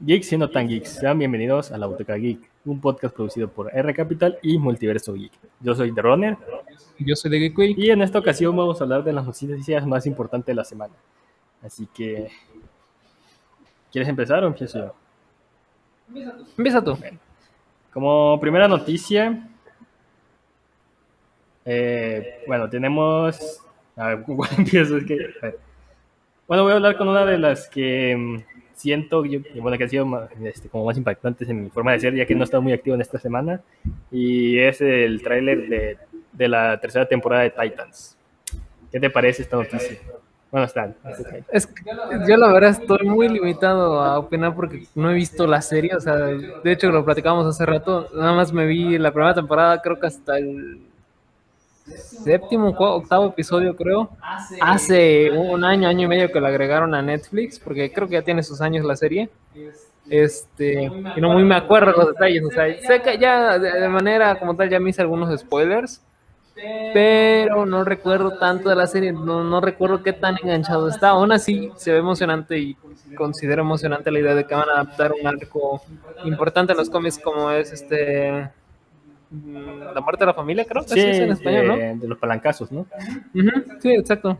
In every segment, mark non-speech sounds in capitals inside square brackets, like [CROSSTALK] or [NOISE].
Geeks y no tan geeks, sean bienvenidos a la Boteca Geek, un podcast producido por R Capital y Multiverso Geek. Yo soy The Runner Yo soy de Geekway. y en esta ocasión vamos a hablar de las noticias más importantes de la semana. Así que, ¿quieres empezar o empiezo yo? Empieza tú. Como primera noticia, eh, bueno, tenemos... A ver, [LAUGHS] ¿cuál empiezo? Es que, a ver. Bueno, voy a hablar con una de las que mm, siento yo, bueno, que han sido más, este, como más impactantes en mi forma de ser, ya que no he estado muy activo en esta semana, y es el tráiler de, de la tercera temporada de Titans. ¿Qué te parece esta noticia? Bueno, está. Es que yo la verdad estoy muy limitado a opinar porque no he visto la serie, o sea, de hecho lo platicamos hace rato, nada más me vi la primera temporada, creo que hasta el séptimo, octavo episodio creo, hace un año, año y medio que la agregaron a Netflix, porque creo que ya tiene sus años la serie, este, y no muy me acuerdo los detalles, o sea, sé que ya de manera como tal ya me hice algunos spoilers, pero no recuerdo tanto de la serie, no, no recuerdo qué tan enganchado está. Aún así, se ve emocionante y considero emocionante la idea de que van a adaptar un arco importante en los cómics como es este La muerte de la familia, creo que Sí, así es en español, ¿no? de, de los palancazos, ¿no? Ujú, sí, exacto.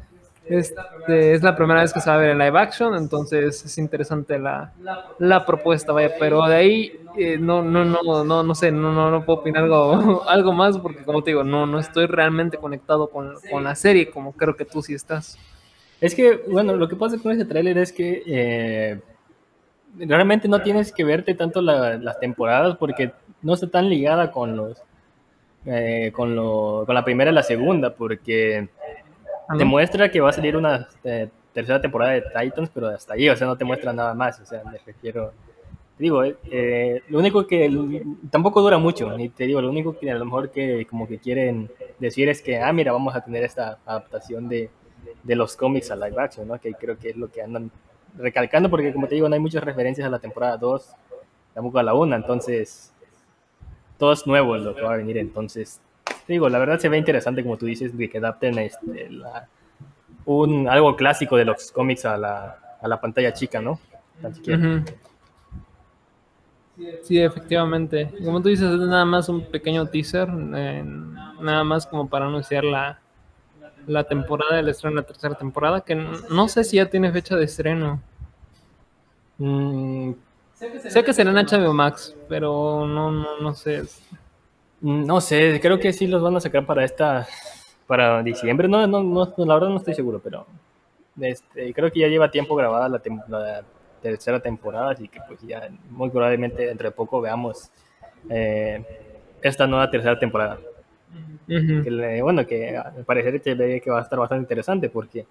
Este, es la primera vez que se va a ver en live action, entonces es interesante la, la propuesta, vaya, pero de ahí eh, no, no, no, no, no sé, no, no, no puedo opinar algo, [LAUGHS] algo más porque como te digo, no, no estoy realmente conectado con, con la serie como creo que tú sí estás. Es que, bueno, lo que pasa con ese tráiler es que eh, realmente no tienes que verte tanto la- las temporadas porque no está tan ligada con los eh, con, lo, con la primera y la segunda, porque te muestra que va a salir una eh, tercera temporada de Titans, pero hasta ahí, o sea, no te muestra nada más, o sea, me refiero, digo, eh, eh, lo único que tampoco dura mucho, ni te digo, lo único que a lo mejor que como que quieren decir es que, ah, mira, vamos a tener esta adaptación de, de los cómics a live action, ¿no? Que creo que es lo que andan recalcando, porque como te digo, no hay muchas referencias a la temporada 2, tampoco a la 1, entonces todo es nuevo lo que va a venir, entonces te digo, la verdad se ve interesante como tú dices, de que adapten este, la- un, algo clásico de los cómics a la, a la pantalla chica, ¿no? Tan siquiera. Ujú. Sí, efectivamente. Como tú dices, es nada más un pequeño teaser, eh, nada más como para anunciar la, la temporada del estreno de la tercera temporada, que no, no sé si ya tiene fecha de estreno. Mm, Sé que será en HBO Max, pero no, no, no sé. no sé, creo que sí los van a sacar para esta, para diciembre, no, no, no, la verdad no estoy seguro, pero este, creo que ya lleva tiempo grabada la, tem- la tercera temporada, así que pues ya muy probablemente dentro de poco veamos eh, esta nueva tercera temporada. Ujú. que le- bueno, que al parecer ve que va a estar bastante interesante porque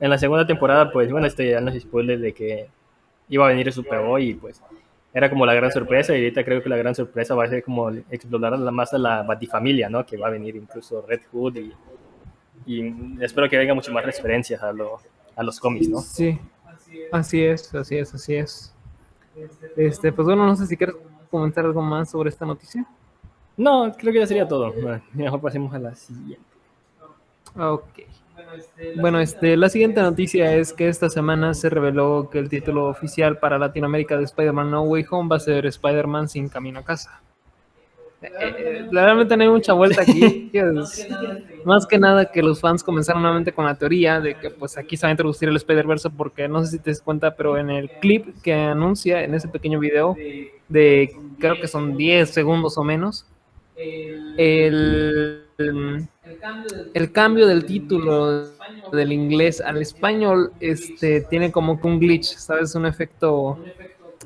en la segunda temporada, pues bueno, esto ya no es spoiler de que iba a venir el Superboy y pues era como la gran sorpresa y ahorita creo que la gran sorpresa va a ser como explorar más a la Batifamilia, ¿no? Que va a venir incluso Red Hood y, y espero que venga mucho más referencias a, lo, a los cómics, ¿no? Sí, así es, así es, así es. Este, pues bueno, no sé si quieres comentar algo más sobre esta noticia. No, creo que ya sería todo. Mejor pasemos a la siguiente. Ok. Bueno, este, la siguiente noticia es que esta semana se reveló que el título oficial para Latinoamérica de Spider-Man No Way Home va a ser Spider-Man sin camino a casa. Eh, eh, realmente no hay mucha vuelta aquí. [LAUGHS] es más que nada que los fans comenzaron nuevamente con la teoría de que pues aquí se va a introducir el Spider-Verse porque no sé si te das cuenta, pero en el clip que anuncia, en ese pequeño video de creo que son 10 segundos o menos, el, el cambio del título del inglés al español este tiene como que un glitch, ¿sabes? Un efecto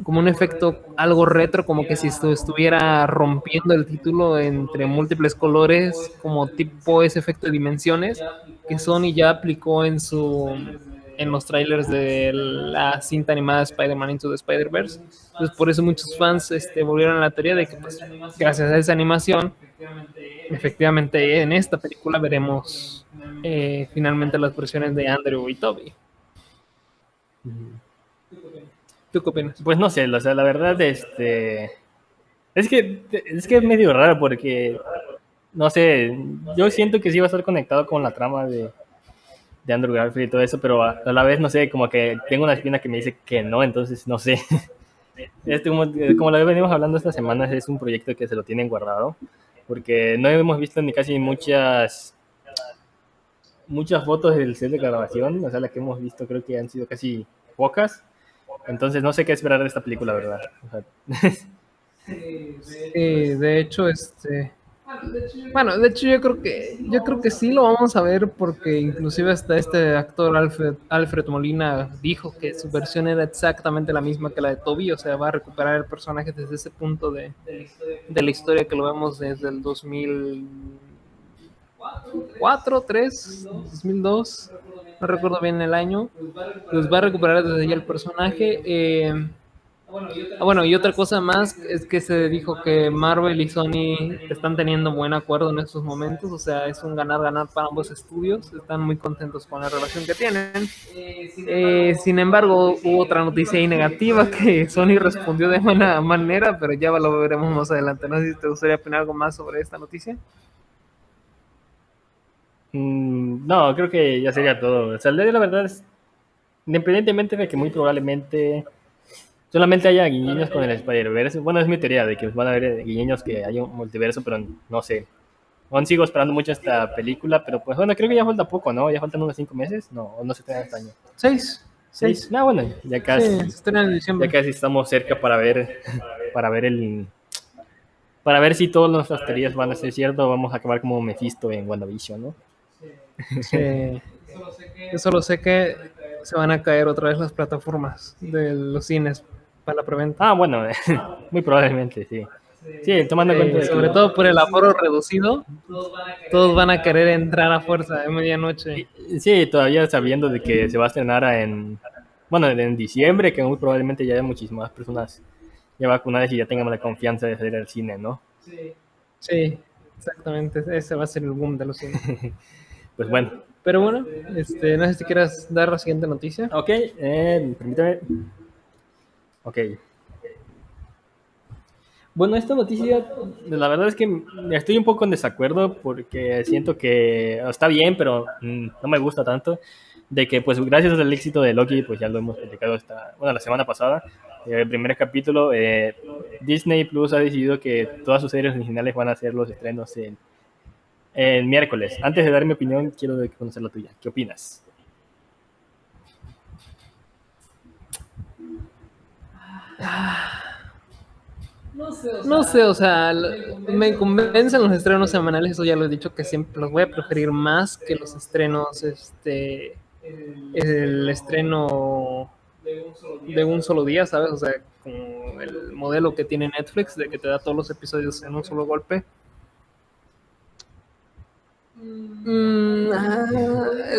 como un efecto algo retro, como que si estu- estuviera rompiendo el título entre múltiples colores, como tipo ese efecto de dimensiones que Sony ya aplicó en su en los trailers de la cinta animada Spider-Man Into the Spider-Verse. Entonces, por eso muchos fans este, volvieron a la teoría de que, pues, gracias a esa animación, efectivamente en esta película veremos eh, finalmente las versiones de Andrew y Toby. ¿Tú qué opinas? Pues no sé, o sea, la verdad, este. Es que es que es medio raro porque. No sé, yo siento que sí va a estar conectado con la trama de, de Andrew Garfield y todo eso, pero a, a la vez, no sé, como que tengo una espina que me dice que no, entonces no sé. [LAUGHS] este, como, eh, como lo venimos hablando estas semanas, es un proyecto que se lo tienen guardado, porque no hemos visto ni casi muchas muchas fotos del set de grabación, o sea, las que hemos visto creo que han sido casi pocas, entonces no sé qué esperar de esta película, ¿verdad? O sea, [LAUGHS] Sí, de hecho, este. Bueno, de hecho yo creo que yo creo que sí lo vamos a ver porque inclusive hasta este actor Alfred, Molina dijo que su versión era exactamente la misma que la de Toby, o sea, va a recuperar el personaje desde ese punto de, de la historia que lo vemos desde el 2004, 3, 2002, no recuerdo bien el año, pues va a recuperar desde ahí el personaje. Eh, bueno, y otra cosa más es que se dijo que Marvel y Sony están teniendo buen acuerdo en estos momentos, o sea, es un ganar-ganar para ambos estudios, están muy contentos con la relación que tienen. Eh, sin embargo, hubo otra noticia ahí negativa que Sony respondió de buena manera, pero ya lo veremos más adelante. No sé si te gustaría opinar algo más sobre esta noticia. mm, no, creo que ya sería todo. O sea, la verdad es, independientemente de que muy probablemente solamente haya guiños con el Spider-Verse. Bueno, es mi teoría de que van a haber guiños que haya un multiverso, pero no sé. Aún sigo esperando mucho esta película, pero pues bueno, creo que ya falta poco, ¿no? Ya faltan unos cinco meses. No, no se estrena este año. Seis. Seis. No, bueno, ya casi. Sí. Ya casi estamos cerca para ver, para ver el, para ver si todas nuestras teorías van a ser ciertas. Vamos a acabar como Mephisto en WandaVision, ¿no? Sí. Yo solo sé que se van a caer otra vez las plataformas de los cines para la preventa. Ah, bueno, [LAUGHS] muy probablemente, sí. Sí, tomando en cuenta que- sobre todo por el aforo reducido, todos van a querer entrar a fuerza de medianoche. Sí, todavía sabiendo de que se va a estrenar en, bueno, en diciembre, que muy probablemente ya haya muchísimas personas ya vacunadas y ya tengamos la confianza de salir al cine, ¿no? Sí, exactamente. Ese va a ser el boom de los cines. [LAUGHS] Pues bueno. Pero bueno, este, no sé si quieras dar la siguiente noticia. Ok, eh, permítame. Ok. Bueno, esta noticia, la verdad es que estoy un poco en desacuerdo porque siento que está bien, pero mm, no me gusta tanto. De que, pues, gracias al éxito de Loki, pues ya lo hemos platicado esta, bueno, la semana pasada, eh, el primer capítulo, eh, Disney Plus ha decidido que todas sus series originales van a ser los estrenos en, el miércoles. Antes de dar mi opinión, quiero conocer la tuya. ¿Qué opinas? No sé, o sea, l- me convencen los estrenos semanales, eso ya lo he dicho, que siempre los voy a preferir más que los estrenos, este, el estreno de un solo día, ¿sabes? O sea, como el modelo que tiene Netflix, de que te da todos los episodios en un solo golpe. Mm, ah,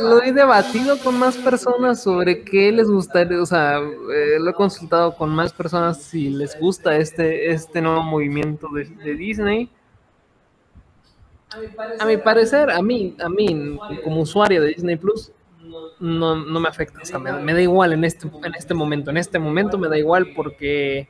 lo he debatido con más personas sobre qué les gustaría, o sea, eh, lo he consultado con más personas si les gusta este, este nuevo movimiento de, Disney. A mi parecer, a mí, a mí, como usuario de Disney Plus, no, no me afecta, o sea, me, me da igual en este, en este momento, en este momento me da igual porque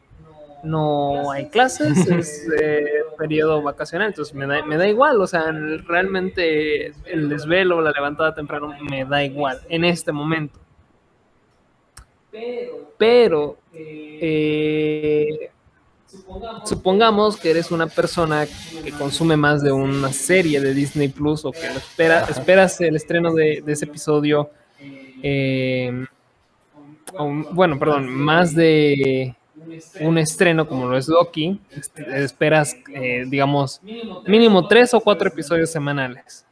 no hay clases, [LAUGHS] es eh, periodo vacacional, entonces me da, me da igual, o sea, realmente el desvelo, la levantada temprano, me da igual en este momento. Pero, eh, supongamos que eres una persona que consume más de una serie de Disney Plus o que lo espera, esperas el estreno de, de ese episodio, eh, o, bueno, perdón, más de un estreno como lo es Loki, este, esperas, eh, digamos, mínimo tres o cuatro episodios semanales.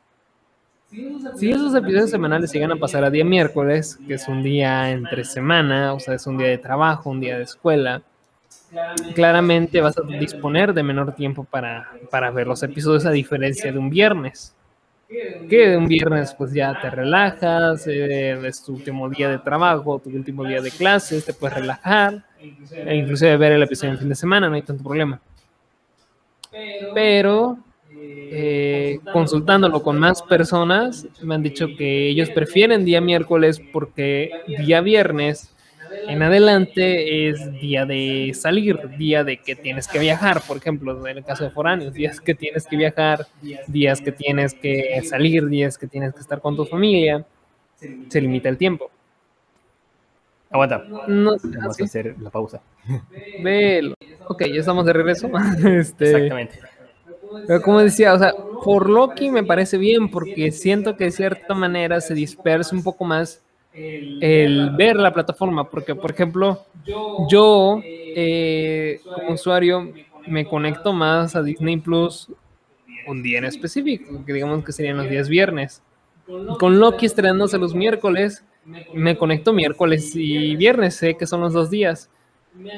Si esos episodios semanales llegan a pasar a día miércoles, que es un día entre semana, o sea, es un día de trabajo, un día de escuela, claramente vas a disponer de menor tiempo para, para ver los episodios a diferencia de un viernes. Que un viernes pues ya te relajas, eh, es tu último día de trabajo, tu último día de clases, te puedes relajar, e inclusive ver el episodio en fin de semana, no hay tanto problema. Pero eh, consultándolo con más personas, me han dicho que ellos prefieren día miércoles porque día viernes en adelante es día de salir, día de que tienes que viajar, por ejemplo, en el caso de foráneos, días que tienes que viajar, días que tienes que salir, días que tienes que estar con tu familia, se limita el tiempo. Aguanta. No, Vamos a hacer la pausa. Velo. Ok, ya estamos de regreso. [LAUGHS] Este, Exactamente. Pero como decía, o sea, por Loki me parece bien porque siento que de cierta manera se dispersa un poco más el ver la plataforma, porque por ejemplo, yo eh, como usuario me conecto más a Disney Plus un día en específico, que digamos que serían los días viernes. Con Loki estrenándose los miércoles, me conecto miércoles y viernes, sé que son los dos días.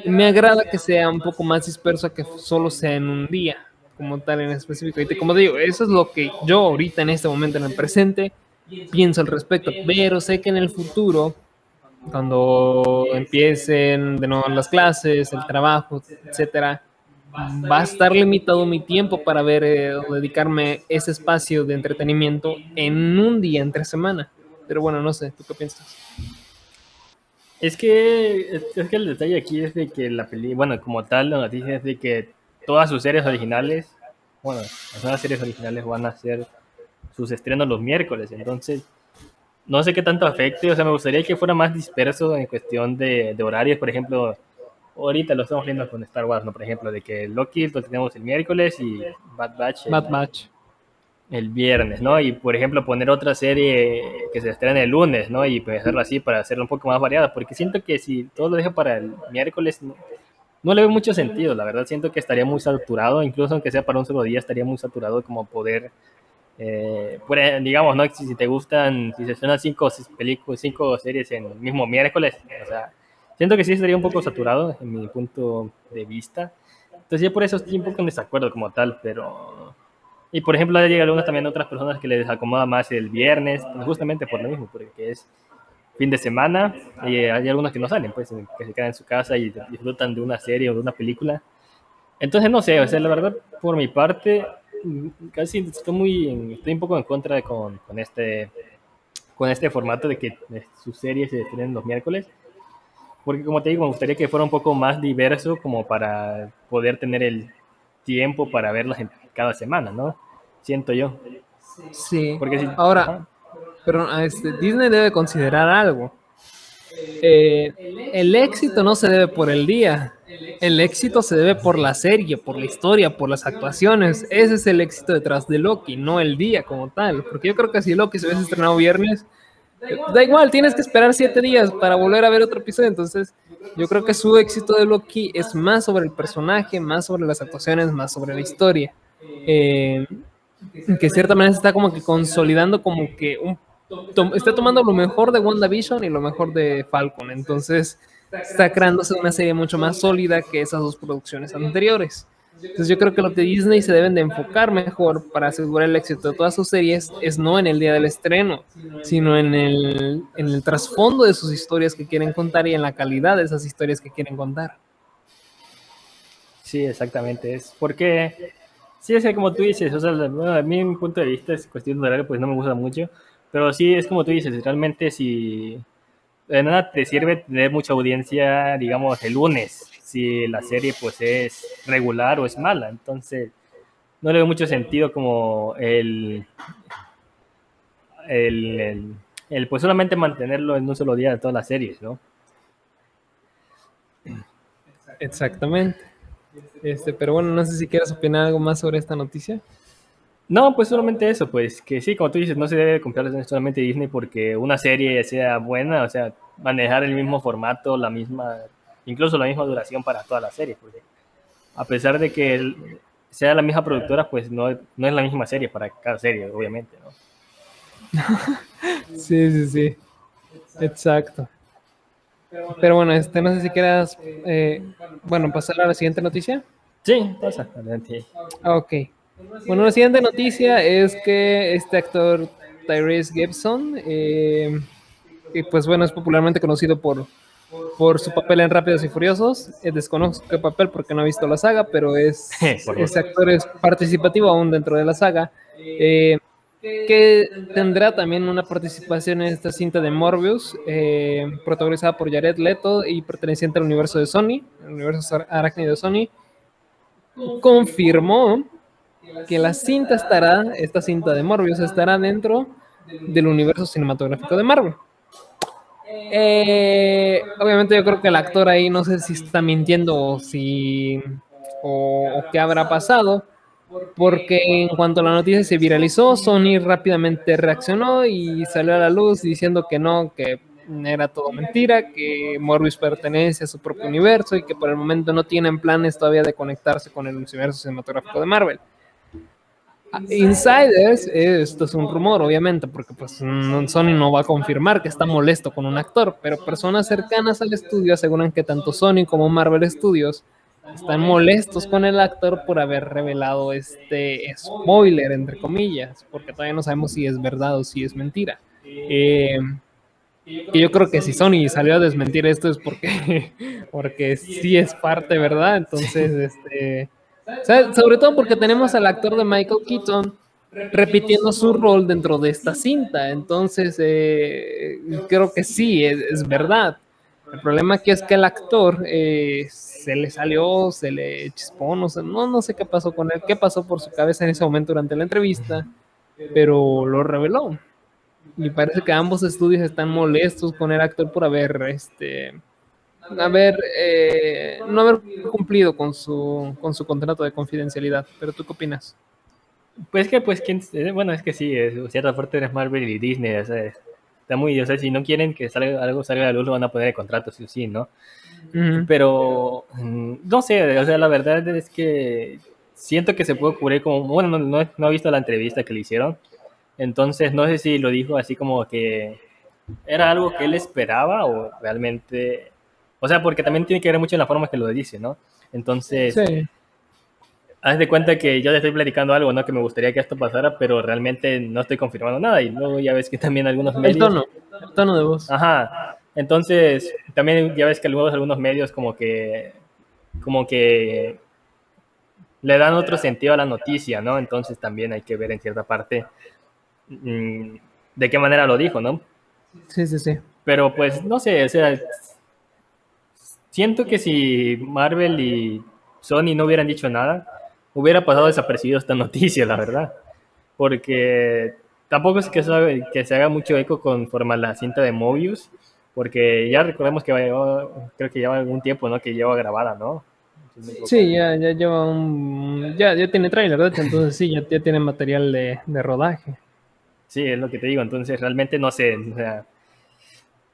Me agrada que sea un poco más disperso que solo sea en un día, como tal en específico. Y como digo, eso es lo que yo ahorita en este momento, en el presente, pienso al respecto. Pero sé que en el futuro, cuando empiecen de nuevo las clases, el trabajo, etcétera, va a estar limitado mi tiempo para ver eh, dedicarme ese espacio de entretenimiento en un día entre semana. Pero bueno, no sé, ¿tú qué piensas? Es que, es, que el detalle aquí es de que la peli, bueno, como tal, la noticia es de que todas sus series originales, bueno, las nuevas series originales van a hacer sus estrenos los miércoles, entonces no sé qué tanto afecte, o sea, me gustaría que fuera más disperso en cuestión de, de horarios, por ejemplo, ahorita lo estamos viendo con Star Wars, ¿no? Por ejemplo, de que Loki lo tenemos el miércoles y Bad Batch Bad Batch. El viernes, ¿no? Y por ejemplo poner otra serie que se estrene el lunes, ¿no? Y pues hacerlo así para hacerlo un poco más variada, porque siento que si todo lo dejo para el miércoles, no, no le veo mucho sentido, la verdad siento que estaría muy saturado, incluso aunque sea para un solo día, estaría muy saturado como poder, eh, ej- digamos, ¿no? Si, si te gustan, si se estrenan cinco películas, cinco series en el mismo miércoles, o sea, siento que sí estaría un poco saturado en mi punto de vista. Entonces yo por eso estoy un poco en desacuerdo como tal, pero... Y por ejemplo, hay algunas también otras personas que les acomoda más el viernes, pues, justamente por lo mismo, porque es fin de semana y hay algunos que no salen, pues que se quedan en su casa y disfrutan de una serie o de una película. Entonces no sé, o sea, la verdad, por mi parte, mm, casi estoy muy, estoy un poco en contra de con, con este, con este formato de que eh, sus series se estrenen los miércoles, porque como te digo, me gustaría que fuera un poco más diverso como para poder tener el tiempo para verlas en cada semana, ¿no? Siento yo. Sí. Porque si, Ahora, ajá. pero este, Disney debe considerar algo. Eh, el éxito no se debe por el día. El éxito se debe por la serie, por la historia, por las actuaciones. Ese es el éxito detrás de Loki, no el día como tal. Porque yo creo que si Loki se hubiese estrenado viernes, eh, da igual, tienes que esperar siete días para volver a ver otro episodio. Entonces, yo creo que su éxito de Loki es más sobre el personaje, más sobre las actuaciones, más sobre la historia. Eh, que cierta manera está como que consolidando como que está tomando lo mejor de WandaVision y lo mejor de Falcon. Entonces está creándose una serie mucho más sólida que esas dos producciones anteriores. Entonces yo creo que lo que Disney se deben de enfocar mejor para asegurar el éxito de todas sus series es no en el día del estreno, sino en el trasfondo de sus historias que quieren contar y en la calidad de esas historias que quieren contar. Sí, exactamente. Es porque, sí, es como tú dices, o sea, bueno, a mi punto de vista es cuestión de horario, pues no me gusta mucho, pero sí es como tú dices, realmente si de nada te sirve tener mucha audiencia, digamos, el lunes, si la serie pues es regular o es mala, entonces no le veo mucho sentido como el, el, el, el, pues solamente mantenerlo en un solo día de todas las series, ¿no? Exactamente. Este, pero bueno, no sé si quieres opinar algo más sobre esta noticia. No, pues solamente eso, pues que sí, como tú dices, no se debe comprar solamente Disney porque una serie sea buena, o sea, manejar el mismo formato, la misma, incluso la misma duración para toda la serie, porque a pesar de que el- sea la misma productora, pues no, no es la misma serie para cada serie, obviamente, ¿no? [LAUGHS] Sí, sí, sí. Exacto. Pero bueno, este, no sé si quieras, eh, bueno, pasar a la siguiente noticia. Sí, pasa, adelante. Ah, Ok. Bueno, la siguiente noticia es que este actor Tyrese Gibson, eh, que pues bueno, es popularmente conocido por, por su papel en Rápidos y Furiosos. Eh, desconozco qué papel porque no he visto la saga, pero es, [LAUGHS] ese actor es participativo aún dentro de la saga. eh, que tendrá también una participación en esta cinta de Morbius, eh, protagonizada por Jared Leto y perteneciente al universo de Sony, el universo ar- arácnido de Sony, confirmó que la cinta estará, esta cinta de Morbius estará dentro del universo cinematográfico de Marvel. Eh, obviamente yo creo que el actor ahí no sé si está mintiendo o si o qué habrá pasado, porque en cuanto la noticia se viralizó, Sony rápidamente reaccionó y salió a la luz diciendo que no, que era todo mentira, que Morbius pertenece a su propio universo y que por el momento no tienen planes todavía de conectarse con el universo cinematográfico de Marvel. Insiders, esto es un rumor, obviamente, porque pues Sony no va a confirmar que está molesto con un actor, pero personas cercanas al estudio aseguran que tanto Sony como Marvel Studios están molestos con el actor por haber revelado este spoiler, entre comillas, porque todavía no sabemos si es verdad o si es mentira. Eh, y yo creo que si Sony salió a desmentir esto es porque, [LAUGHS] porque sí es parte, ¿verdad? Entonces, este, sobre todo porque tenemos al actor de Michael Keaton repitiendo su rol dentro de esta cinta. Entonces, eh, creo que sí, es, verdad. El problema aquí es que el actor eh, se le salió, se le chispó, no sé, no, sé qué pasó con él, qué pasó por su cabeza en ese momento durante la entrevista, pero lo reveló. Y parece que ambos estudios están molestos con el actor por haber, este, haber, eh, no haber cumplido con su, con su contrato de confidencialidad. Pero tú qué opinas? Pues que, pues, ¿quién, eh, bueno, es que sí, es cierta parte de Marvel y Disney, o sea, está muy, o sea, si no quieren que salga, algo salga a la luz, lo van a poner en contrato, sí o sí, ¿no? Pero, mm, no sé, o sea, la verdad es que siento que se puede cubrir como, bueno, no, no, no he visto la entrevista que le hicieron, entonces, no sé si lo dijo así como que era algo que él esperaba o realmente... O sea, porque también tiene que ver mucho en la forma que lo dice, ¿no? Entonces, haz de cuenta que yo le estoy platicando algo, ¿no? Que me gustaría que esto pasara, pero realmente no estoy confirmando nada. Y luego ya ves que también algunos medios... El tono, el tono de voz. Ajá. Entonces, también ya ves que luego algunos medios como que... Como que le dan otro sentido a la noticia, ¿no? Entonces también hay que ver en cierta parte Mm, de qué manera lo dijo, ¿no? Sí, sí, sí. Pero pues no sé, o sea, siento que si Marvel y Sony no hubieran dicho nada, hubiera pasado desapercibido esta [LAUGHS] noticia, la verdad. Porque tampoco es que se, que se haga mucho eco conforme a la cinta de Mobius, porque ya recordemos que creo que lleva algún tiempo, ¿no? Que lleva grabada, ¿no? Sí, ya, ya lleva un... Ya, ya tiene trailer, ¿verdad? Entonces sí, ya, ya tiene material de, de rodaje. Sí, es lo que te digo. Entonces, realmente no sé. O sea,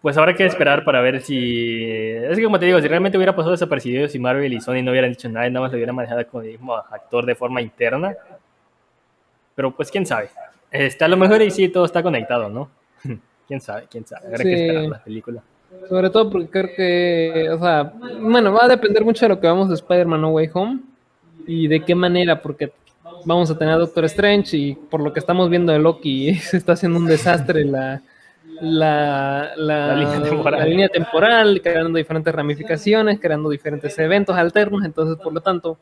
pues habrá que esperar para ver si. Es que, como te digo, si realmente hubiera pasado desapercibido, si Marvel y Sony no hubieran dicho nada, nada más lo hubieran manejado como mismo actor de forma interna. Pero, pues, quién sabe. Está a lo mejor y sí, todo está conectado, ¿no? [LAUGHS] quién sabe, quién sabe. Habrá que esperar la película. Sobre todo porque creo que, o sea, bueno, va a depender mucho de lo que vamos de Spider-Man No Way Home y de qué manera, porque vamos a tener a Doctor Strange y por lo que estamos viendo de Loki [LAUGHS] se está haciendo un desastre la, la, la, línea temporal, creando diferentes ramificaciones, creando diferentes eventos alternos, entonces por lo tanto,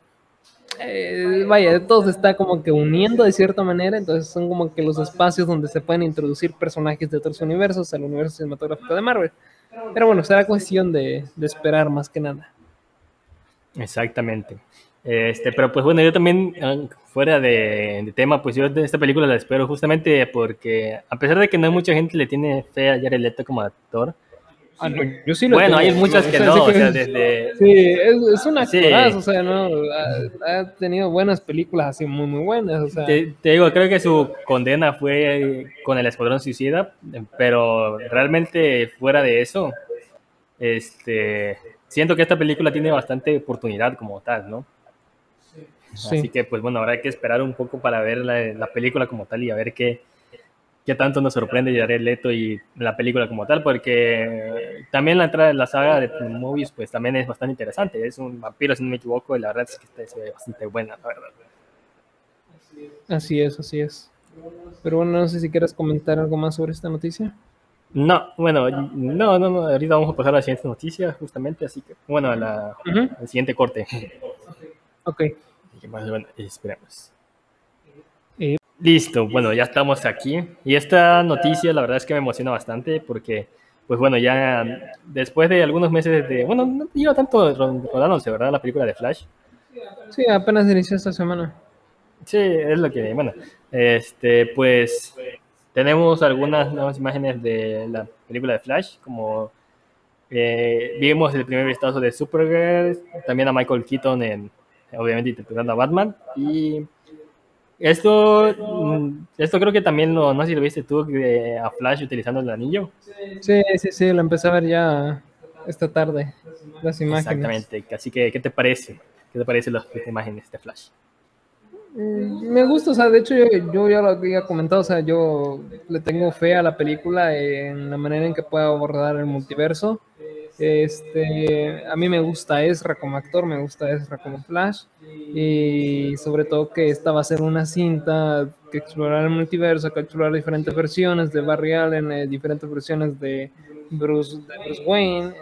eh, vaya, todo se está como que uniendo de cierta manera, entonces son como que los espacios donde se pueden introducir personajes de otros universos al universo cinematográfico de Marvel. Pero bueno, será cuestión de, de esperar más que nada. Exactamente. Este, pero pues bueno, yo también, ah, fuera de, tema, pues yo de esta película la espero justamente porque, a pesar de que no hay mucha gente le tiene fe a Jared Leto como actor, Ah, no, yo sí lo bueno, hay muchas que no, [LAUGHS] o sea, desde... Sí, es, es un actorazo, o sea, no, ha, tenido buenas películas así muy, muy buenas, o sea... Te, te, digo, creo que su condena fue con el Escuadrón Suicida, pero realmente fuera de eso, este, siento que esta película tiene bastante oportunidad como tal, ¿no? Así que, pues bueno, habrá que esperar un poco para ver la, película como tal y a ver qué, qué tanto nos sorprende Jared Leto y la película como tal, porque también la entrada de la saga de Movies, pues también es bastante interesante. Es un vampiro, si no me equivoco, y la verdad es que está, bastante buena, la verdad. Así es, así es. Pero bueno, no sé si quieres comentar algo más sobre esta noticia. No, bueno, no, no, no, ahorita vamos a pasar a la siguiente noticia, justamente, así que, bueno, a la, al siguiente corte. Ok más esperemos. Listo, bueno, ya estamos aquí. Y esta noticia la verdad es que me emociona bastante porque, pues bueno, ya después de algunos meses de, bueno, no lleva tanto rodándose, ¿verdad? La película de Flash. Sí, apenas inició esta semana. Sí, es lo que, bueno, este, pues tenemos algunas nuevas imágenes de la película de Flash, como eh, vimos el primer vistazo de Supergirl, también a Michael Keaton en, obviamente interpretando a Batman, y esto, mm, esto creo que también lo, no sé si lo viste tú, a Flash utilizando el anillo. Sí, sí, sí, lo empecé a ver ya esta tarde, las imágenes. Exactamente, así que, ¿qué te parece? ¿Qué te parecen las, imágenes de Flash? Mm, me gusta, o sea, de hecho yo, yo, ya lo había comentado, o sea, yo le tengo fe a la película en la manera en que pueda abordar el multiverso. Este, a mí me gusta Ezra como actor, me gusta Ezra como Flash y sobre todo que esta va a ser una cinta que explorará el multiverso, que explorará diferentes versiones de Barry Allen, eh, diferentes versiones de Bruce, Wayne,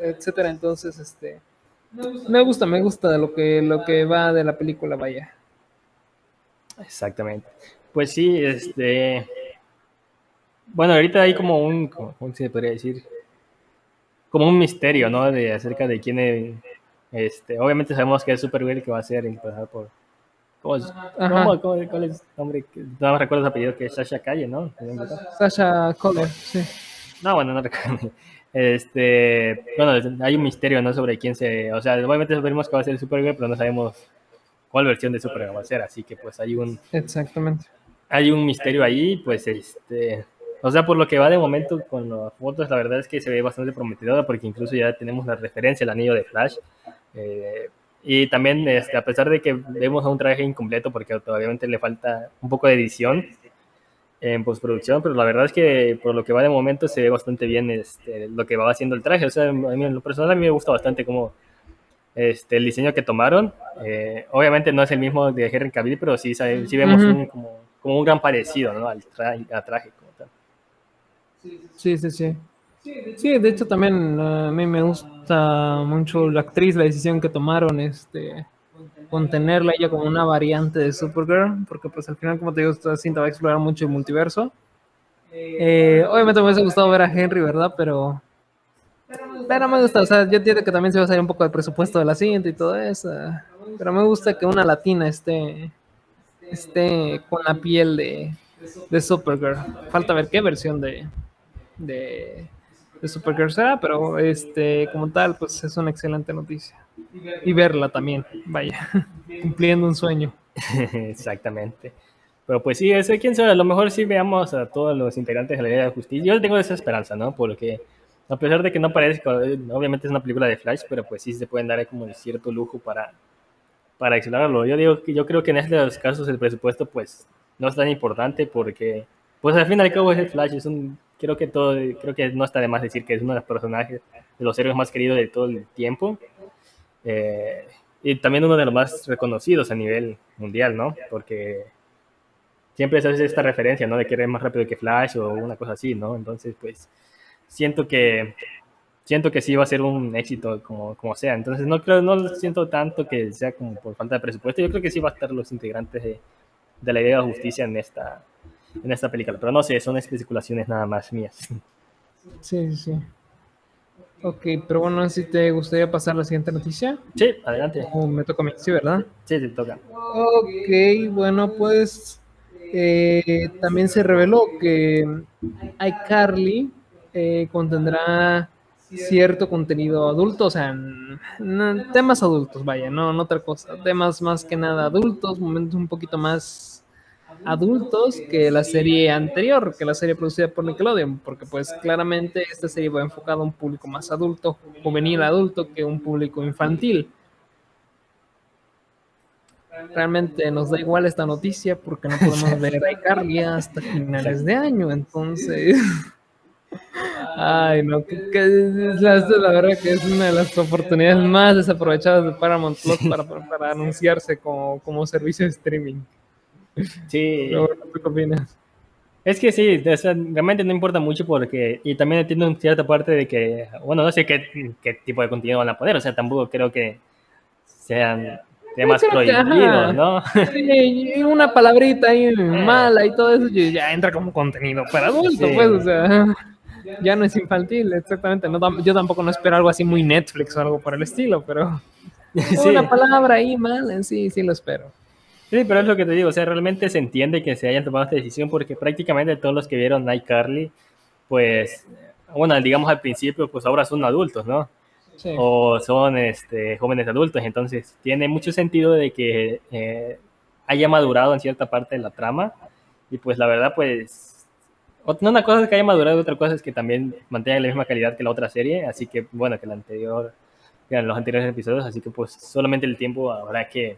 etcétera. Entonces, este, me gusta, me gusta lo que lo que va de la película, vaya. Exactamente. Pues sí, este, bueno, ahorita hay como un, ¿cómo se podría decir? Como un misterio, ¿no? De acerca de quién es, este, obviamente sabemos que es Supergirl que va a ser empezar por ¿Cómo es? ¿Cómo, cómo, cuál es el nombre? No me recuerdo su apellido, que es Sasha Calle, ¿no? Sasha Color, sí. No, bueno, no [LAUGHS] recuerdo. Este, bueno, hay un misterio, ¿no? Sobre quién se, o sea, obviamente sabemos que va a ser Supergirl, pero no sabemos cuál versión de Supergirl va a ser, así que pues hay un... Exactamente. Hay un misterio ahí, pues este, o sea, por lo que va de momento con las fotos, la verdad es que se ve bastante prometedora porque incluso ya tenemos la referencia al anillo de Flash. Eh, y también, este, a pesar de que vemos a un traje incompleto porque todavía le falta un poco de edición en postproducción, pero la verdad es que por lo que va de momento se ve bastante bien este, lo que va haciendo el traje. O sea, a mí, en lo personal a mí me gusta bastante como este, el diseño que tomaron. Eh, obviamente no es el mismo de Henry Cavill, pero sí, sí vemos un, como, como, un gran parecido ¿no? al, al traje. Sí, sí, sí. Sí, de hecho también eh, a mí me gusta mucho la actriz, la decisión que tomaron, este, con tenerla ella como una variante de Supergirl, porque pues al final, como te digo, esta cinta va a explorar mucho el multiverso. Eh, obviamente me hubiese gustado ver a Henry, ¿verdad? Pero, pero me gusta, o sea, yo entiendo que también se va a salir un poco del presupuesto de la cinta y todo eso, pero me gusta que una latina esté, esté con la piel de, de Supergirl. Falta ver qué versión de, de, de Supergirl será, pero este, como tal, pues es una excelente noticia. Y verla también, vaya, [LAUGHS] cumpliendo un sueño. [LAUGHS] Exactamente. Pero pues sí, ese, quién sabe, a lo mejor sí veamos a todos los integrantes de la Liga de Justicia. Yo tengo esa esperanza, ¿no? Porque a pesar de que no parece, obviamente es una película de Flash, pero pues sí se pueden dar como cierto lujo para, para explorarlo. Yo digo que yo creo que en estos casos el presupuesto pues no es tan importante porque pues al fin y al cabo es el Flash, es un creo que todo, creo que no está de más decir que es uno de los personajes, de los héroes más queridos de todo el tiempo. Eh, y también uno de los más reconocidos a nivel mundial, ¿no? Porque siempre se hace esta referencia, ¿no? De que eres más rápido que Flash o una cosa así, ¿no? Entonces, pues, siento que siento que sí va a ser un éxito como, como sea. Entonces, no creo, no siento tanto que sea como por falta de presupuesto. Yo creo que sí va a estar los integrantes de, de la idea de justicia en esta, en esta película. Pero no sé, son especulaciones nada más mías. Sí, sí. Ok, pero bueno, si te gustaría pasar la siguiente noticia. Sí, adelante. O me toca a mí, sí, ¿verdad? Sí, te toca. Ok, bueno, pues eh, también se reveló que iCarly eh, contendrá cierto contenido adulto, o sea, temas adultos, vaya, no, no otra cosa, temas más que nada adultos, momentos un poquito más adultos que la serie anterior, que la serie producida por Nickelodeon, porque pues claramente esta serie va enfocada a un público más adulto, juvenil adulto, que un público infantil. Realmente nos da igual esta noticia porque no podemos [LAUGHS] ver a iCarly hasta finales de año, entonces... [LAUGHS] Ay, no, que, la, la, verdad que es una de las oportunidades más desaprovechadas de Paramount Plus para, para, anunciarse como, como servicio de streaming. Sí. Es que sí, realmente no importa mucho porque, y también entiendo en cierta parte de que, bueno, no sé qué, qué tipo de contenido van a poner, o sea, tampoco creo que sean temas prohibidos, ¿no? Sí, una palabrita ahí [LAUGHS] mala y todo eso ya entra como contenido para adultos, pues, o sea, [LAUGHS] ya no es infantil, exactamente. No, yo tampoco no espero algo así muy Netflix o algo por el estilo, pero [LAUGHS] una palabra ahí mala, sí, sí lo espero. Sí, pero es lo que te digo, o sea, realmente se entiende que se hayan tomado esta decisión porque prácticamente todos los que vieron iCarly, pues, bueno, digamos al principio, pues ahora son adultos, ¿no? Sí. O son este, jóvenes adultos, entonces tiene mucho sentido de que eh, haya madurado en cierta parte de la trama y pues la verdad, pues, una cosa es que haya madurado, otra cosa es que también mantenga la misma calidad que la otra serie, así que, bueno, que la anterior, que los anteriores episodios, así que pues solamente el tiempo habrá que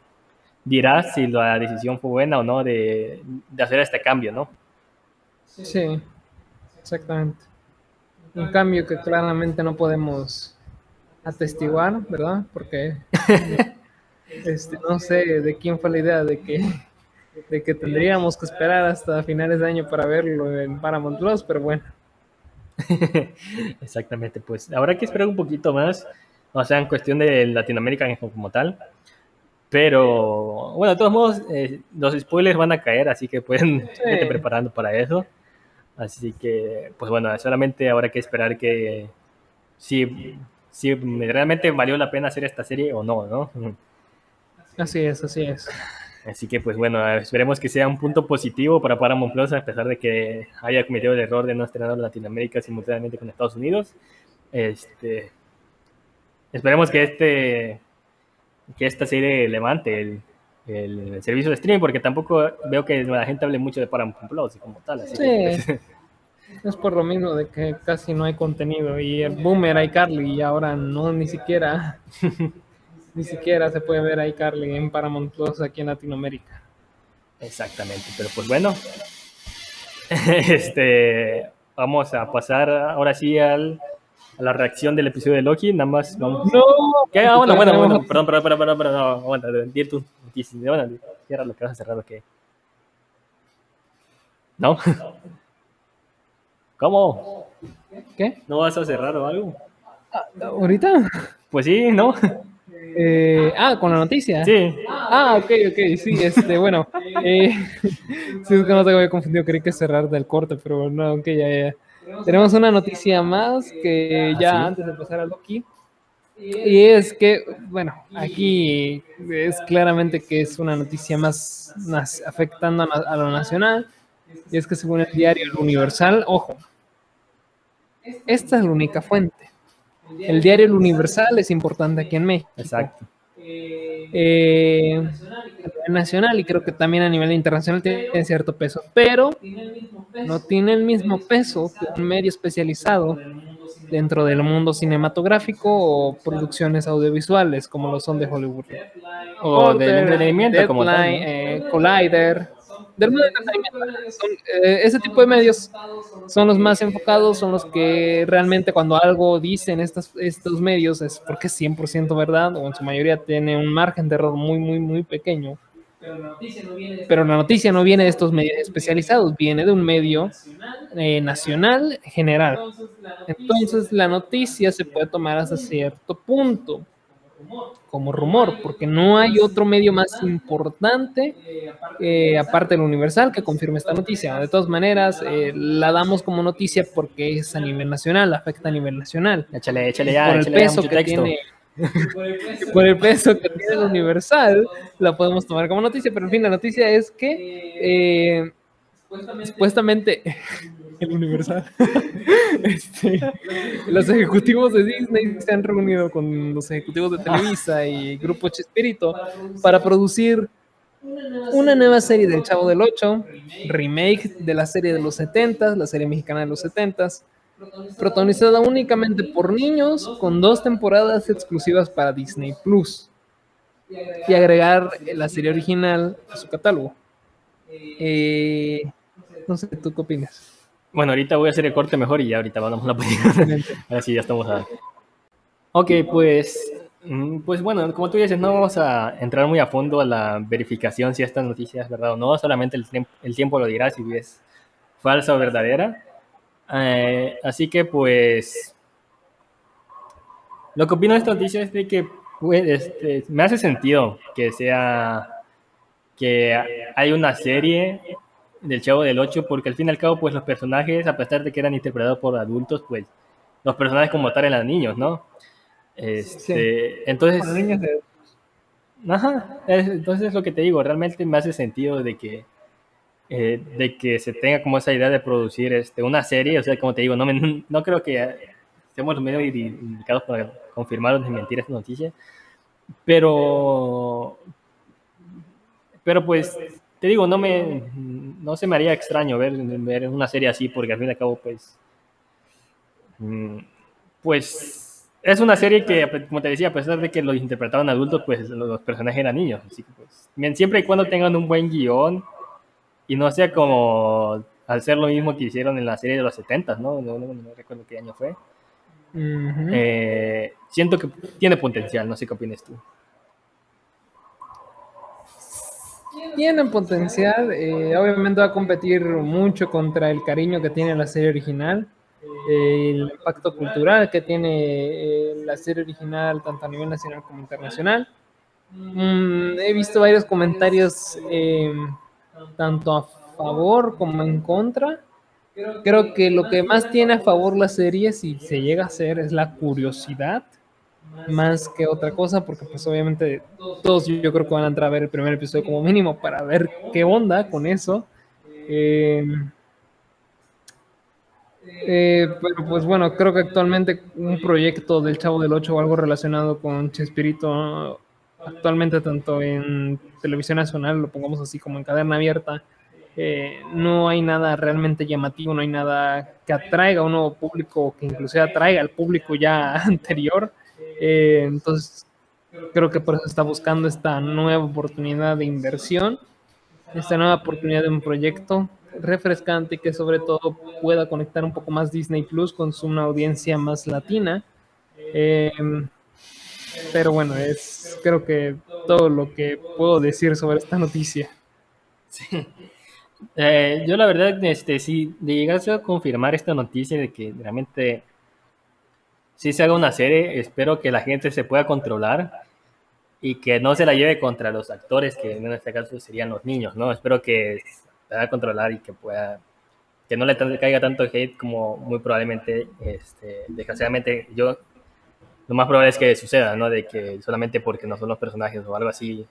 dirá si la decisión fue buena o no de, de hacer este cambio, ¿no? Sí, exactamente. Un cambio que claramente no podemos atestiguar, ¿verdad? Porque [LAUGHS] este, no sé de quién fue la idea de que, de que tendríamos que esperar hasta finales de año para verlo en Paramount Plus, pero bueno. [LAUGHS] Exactamente, pues habrá que esperar un poquito más, o sea, en cuestión de Latinoamérica como tal. Pero bueno, de todos modos, eh, los spoilers van a caer, así que pueden sí. [LAUGHS] preparando para eso. Así que, pues bueno, solamente habrá que esperar que si, si realmente valió la pena hacer esta serie o no, ¿no? Así es, así es. Así que, pues bueno, esperemos que sea un punto positivo para Paramount Plus, a pesar de que haya cometido el error de no estrenar en Latinoamérica simultáneamente con Estados Unidos. Este, esperemos que este que esta serie levante el, el, servicio de streaming, porque tampoco veo que la gente hable mucho de Paramount Plus como tal. Así sí. Que, [LAUGHS] es por lo mismo de que casi no hay contenido y el boomer iCarly y ahora no ni siquiera [LAUGHS] ni siquiera se puede ver iCarly en Paramount Plus aquí en Latinoamérica. Exactamente, pero pues bueno, [LAUGHS] este vamos a pasar ahora sí al a la reacción del episodio de Loki, nada más vamos. No, ¿Qué? Ah, bueno, bueno, bueno, perdón, perdón, perdón, perdón, perdón, no, aguanta, di bueno, cierra lo que vas a cerrar, ¿qué? ¿No? [LAUGHS] ¿Cómo? ¿Qué? ¿No vas a cerrar o algo? ¿Ahorita? Pues sí, ¿no? Eh, ah, con la noticia. Sí. Ah, ok, ok, sí, este, bueno. Eh, [LAUGHS] sí, es que no te había confundido, creí que cerrar del corte, pero no, ok, ya, ya. Tenemos una noticia más que ya antes de pasar a Loki. Y es que, bueno, aquí es claramente que es una noticia más, más afectando a, lo nacional. Y es que según el diario El Universal, ojo, esta es la única fuente. El diario El Universal es importante aquí en México. Exacto. Eh, nivel nacional y creo que también a nivel internacional tiene cierto peso, pero no tiene el mismo peso que un medio especializado dentro del mundo cinematográfico o producciones audiovisuales como lo son de Hollywood. O del entretenimiento como tal, ¿no? eh, Collider, del mundo del entretenimiento. Son, eh, ese tipo de medios son los más enfocados, son los que realmente cuando algo dicen estos, estos medios es porque es 100% verdad o en su mayoría tiene un margen de error muy, muy, muy pequeño. Pero la noticia no viene de estos medios especializados, viene de un medio eh, nacional general. Entonces la noticia se puede tomar hasta cierto punto como rumor, porque no hay otro medio más importante, eh, aparte del Universal, que confirme esta noticia. De todas maneras, eh, la damos como noticia porque es a nivel nacional, afecta a nivel nacional. Échale, échale ya, por el échale ya peso mucho que texto. tiene por el peso. Que tiene el Universal, la podemos tomar como noticia, pero en fin, la noticia es que eh, supuestamente el Universal, [LAUGHS] este, los ejecutivos de Disney se han reunido con los ejecutivos de Televisa y Grupo Chespirito para producir una nueva serie del Chavo del Ocho, remake de la serie de los 70, la serie mexicana de los 70 protagonizada únicamente por niños, con dos temporadas exclusivas para Disney Plus, y agregar la serie original a su catálogo. Eh, no sé, ¿tú qué opinas? Bueno, ahorita voy a hacer el corte mejor y ya ahorita vamos a la película. [LAUGHS] Ahora sí, ya estamos a... Ok, pues, mm, pues bueno, como tú dices, no vamos a entrar muy a fondo a la verificación si esta noticia es verdad o no, solamente el, el tiempo lo dirá si es falsa o verdadera. Eh, así que pues, lo que opino de esta noticia es de que pues, este, me hace sentido que sea, que hay una serie del Chavo del 8, porque al fin y al cabo, pues los personajes, a pesar de que eran interpretados por adultos, pues los personajes como tal eran niños, ¿no? Este, Entonces, niños de- Ajá, entonces es lo que te digo, realmente me hace sentido de que, eh, de que se tenga como esa idea de producir este, una serie, o sea, como te digo, no, me, no creo que estemos los medios indicados para confirmar o desmentir esta noticia, pero, pero pues, te digo, no me, no se me haría extraño ver, ver una serie así, porque al fin y al cabo, pues, mm, pues es una serie que, como te decía, a pesar de que lo interpretaban adultos, pues los personajes eran niños. Así que, pues, siempre y cuando tengan un buen guion y no sea como al ser lo mismo que hicieron en la serie de los 70, ¿no? No, recuerdo qué año fue. Eh, siento que tiene potencial, no sé qué opinas tú. Tienen potencial, eh, obviamente va a competir mucho contra el cariño que tiene la serie original el impacto cultural que tiene eh, la serie original tanto a nivel nacional como internacional. Mm, he visto varios comentarios em, tanto a favor como en contra. Creo que lo que más tiene a favor la serie, si se llega a hacer, es la curiosidad, más que otra cosa, porque pues obviamente todos yo creo que van a entrar a ver el primer episodio como mínimo para ver qué onda con eso. Eh, eh, pero pues bueno, creo que actualmente un proyecto del Chavo del Ocho o algo relacionado con Chespirito, actualmente tanto en televisión nacional, lo pongamos así como en cadena abierta, eh, no hay nada realmente llamativo, no hay nada que atraiga a un nuevo público, que inclusive atraiga al público ya [LAUGHS] anterior. Eh, entonces, creo que por eso está buscando esta nueva oportunidad de inversión, esta nueva oportunidad de un proyecto refrescante que sobre todo pueda conectar un poco más Disney Plus con una audiencia más latina. Em, pero bueno, es creo que todo lo que puedo decir sobre esta noticia. Sí. Eh, yo la verdad, este, si llegase a confirmar esta noticia de que realmente si se haga una serie, espero que la gente se pueda controlar y que no se la lleve contra los actores, que en este caso serían los niños, ¿no? Espero que pueda controlar y que pueda que no le caiga tanto hate como muy probablemente, este, desgraciadamente, yo, lo más probable es que suceda, ¿no? De que solamente porque no son los personajes o algo así,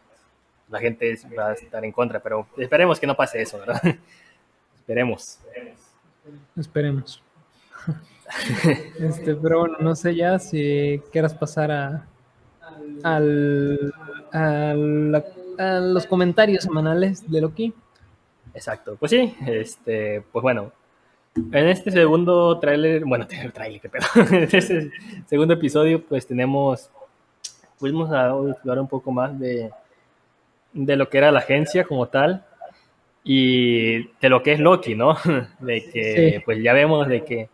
la gente va a estar en contra, pero esperemos que no pase eso, ¿verdad? [LAUGHS] esperemos. Esperemos. [LAUGHS] este, pero bueno, no sé ya si quieras pasar a, al, a los comentarios semanales de Loki. Exacto, pues sí, este, pues bueno, en este segundo tráiler, bueno, [LAUGHS] tráiler, qué pedo, [LAUGHS] en este segundo episodio, pues tenemos, fuimos a hablar un poco más de, de lo que era la agencia como tal y de lo que es Loki, ¿no? [LAUGHS] De que, pues ya vemos de que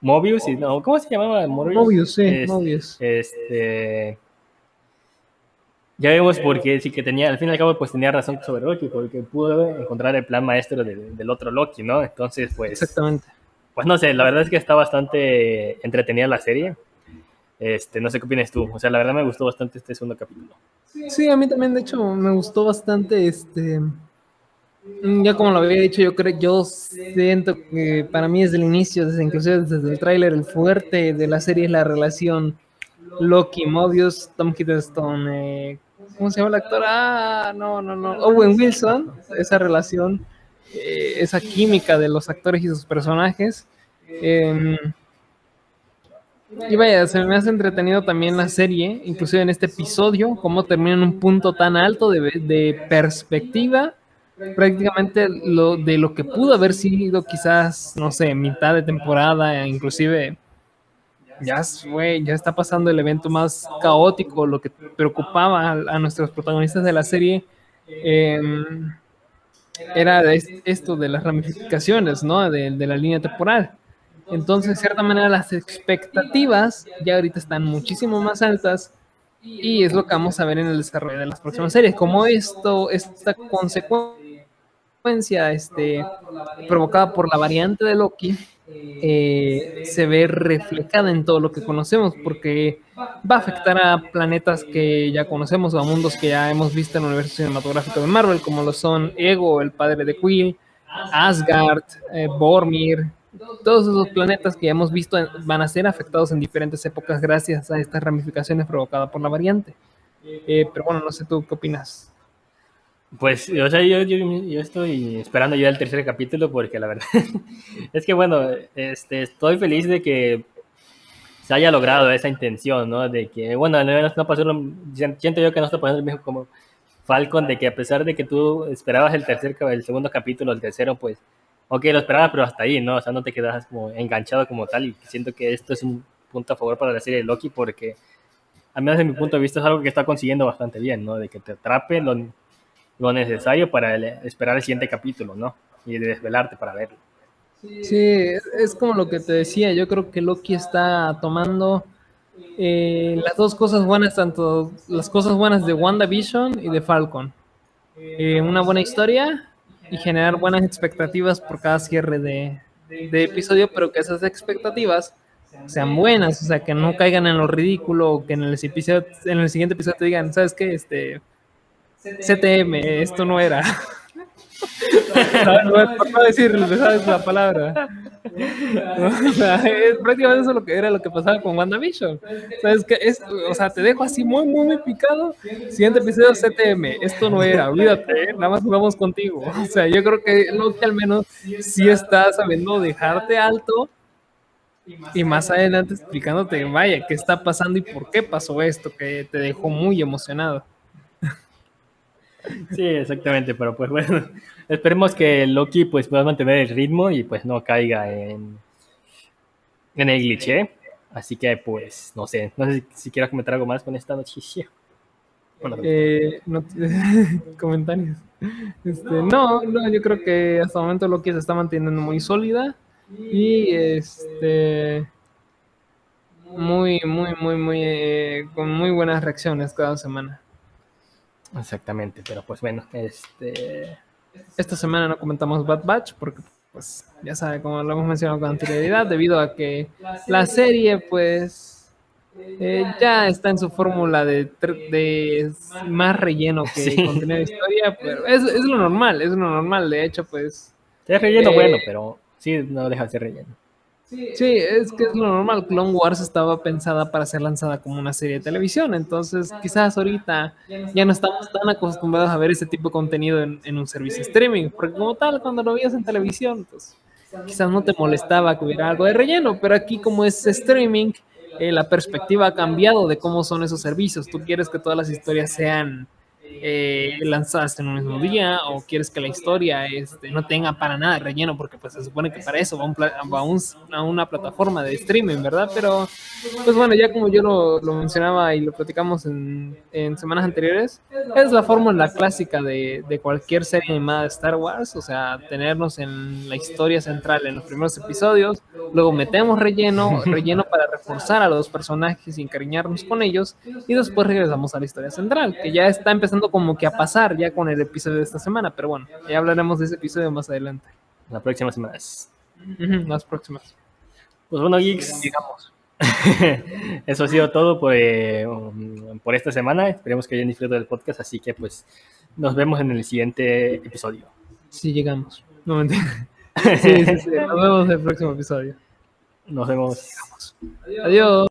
Mobius, no, ¿cómo se llamaba? Mobius, Mobius sí, Mobius. Este, ya vemos porque sí que tenía, al fin y al cabo, pues tenía razón sobre Loki, porque pudo encontrar el plan maestro del otro Loki, ¿no? Entonces, pues. Exactamente. Pues no sé, la verdad es que está bastante entretenida la serie. Este, no sé qué opinas tú. O sea, la verdad me gustó bastante este segundo capítulo. Sí, a mí también, de hecho, me gustó bastante este. Ya como lo había dicho, yo creo, yo siento que para mí desde el inicio, desde inclusive desde el tráiler, el fuerte de la serie es la relación Loki, Mobius, Tom Hiddleston, eh, ¿cómo se llama el actor? Ah, no, no, no, Owen Wilson, esa relación, eh, esa química de los actores y sus personajes. Em, y vaya, se me hace entretenido también la serie, inclusive en este episodio, cómo termina en un punto tan alto de, de perspectiva, prácticamente lo, de lo que pudo haber sido quizás, no sé, mitad de temporada, inclusive ya fue, ya está pasando el evento más caótico, lo que preocupaba a, nuestros protagonistas de la serie em, era esto de las ramificaciones, ¿no? De, la línea temporal. Entonces, de cierta manera, las expectativas ya ahorita están muchísimo más altas y es lo que vamos a ver en el desarrollo de las próximas series. Como esto, esta consecuencia este, provocada por la variante de Loki, eh, se ve reflejada en todo lo que conocemos, porque va a afectar a planetas que ya conocemos o a mundos que ya hemos visto en el universo cinematográfico de Marvel, como lo son Ego, el padre de Quill, Asgard, eh, todos esos planetas que ya hemos visto van a ser afectados en diferentes épocas gracias a estas ramificaciones provocadas por la variante. Eh, pero bueno, no sé tú qué opinas. Pues, o sea, yo, yo, estoy esperando ya el tercer capítulo porque la verdad [LAUGHS] es que, bueno, este, estoy feliz de que se haya logrado esa intención, ¿no? De que, bueno, al menos no pasó lo, siento yo que no está pasando lo mismo como Falcon, de que a pesar de que tú esperabas el tercer, el segundo capítulo, el tercero, pues, ok, lo esperabas, pero hasta ahí, ¿no? O sea, no te quedas como enganchado como tal y siento que esto es un punto a favor para la serie de Loki porque, al menos desde mi punto de vista, es algo que está consiguiendo bastante bien, ¿no? De que te atrape lo, lo necesario para esperar el siguiente capítulo, ¿no? Y de desvelarte para verlo. Sí, es como lo que te decía, yo creo que Loki está tomando eh, las dos cosas buenas, tanto las cosas buenas de WandaVision y de Falcon. Eh, una buena historia y generar buenas expectativas por cada cierre de, de, episodio, pero que esas expectativas sean buenas, o sea, que no caigan en lo ridículo, que en el, episodio, en el siguiente episodio te digan, ¿sabes qué? Este, CTM, esto no era. [LAUGHS] no, por no decir la palabra. [LAUGHS] o sea, es, prácticamente eso lo que era lo que pasaba con WandaVision. O sea, es que es, o sea, te dejo así muy, muy, muy picado. Siguiente episodio CTM. Esto no era, olvídate, nada más jugamos contigo. O sea, yo creo que lo que al menos sí está sabiendo dejarte alto y más adelante explicándote, vaya, qué está pasando y por qué pasó esto, que te dejó muy emocionado. Sí, exactamente, pero pues bueno, esperemos que Loki pues pueda mantener el ritmo y pues no caiga en, en el cliché. Así que pues no sé, no sé si quieras comentar algo más con esta noticia. Eh, [LAUGHS] comentarios. Este, no, no, yo creo que hasta el momento Loki se está manteniendo muy sólida y este muy, muy, muy, muy eh, con muy buenas reacciones cada semana. Exactamente, pero pues bueno, este... Esta semana no comentamos Bad Batch porque, pues, ya sabe, como lo hemos mencionado con anterioridad, debido a que la serie, pues, eh, ya está en su fórmula de, de, más relleno que [LAUGHS] contenido de historia, pero es, es, lo normal, es lo normal, de hecho, pues... Es relleno eh, bueno, pero sí, no deja de ser relleno. Sí, es que es lo normal. Clone Wars estaba pensada para ser lanzada como una serie de televisión, entonces quizás ahorita ya no estamos tan acostumbrados a ver ese tipo de contenido en, un servicio streaming, porque como tal, cuando lo veías en televisión, pues quizás no te molestaba que hubiera algo de relleno, pero aquí como es streaming, eh, la perspectiva ha cambiado de cómo son esos servicios. Tú quieres que todas las historias sean eh, lanzadas en un mismo día o quieres que la historia este, no tenga para nada relleno porque pues se supone que para eso va, a, una plataforma de streaming, ¿verdad? Pero pues bueno, ya como yo lo, mencionaba y lo platicamos en, semanas anteriores, es la fórmula clásica de, de, cualquier serie animada de Star Wars, o sea, tenernos en la historia central en los primeros episodios, luego metemos relleno, [LAUGHS] relleno para reforzar a los personajes y encariñarnos con ellos y después regresamos a la historia central, que ya está empezando como que a pasar ya con el episodio de esta semana, pero bueno, ya hablaremos de ese episodio más adelante. La próxima semana. las próximas. Pues bueno, Geeks, digamos. [LAUGHS] Eso ha sido todo por, eh, um, por esta semana. Esperemos que hayan disfrutado del podcast, así que pues nos vemos en el siguiente episodio. Sí, llegamos. No [LAUGHS] sí, sí, sí. Nos vemos en el próximo episodio. Nos vemos. Adiós.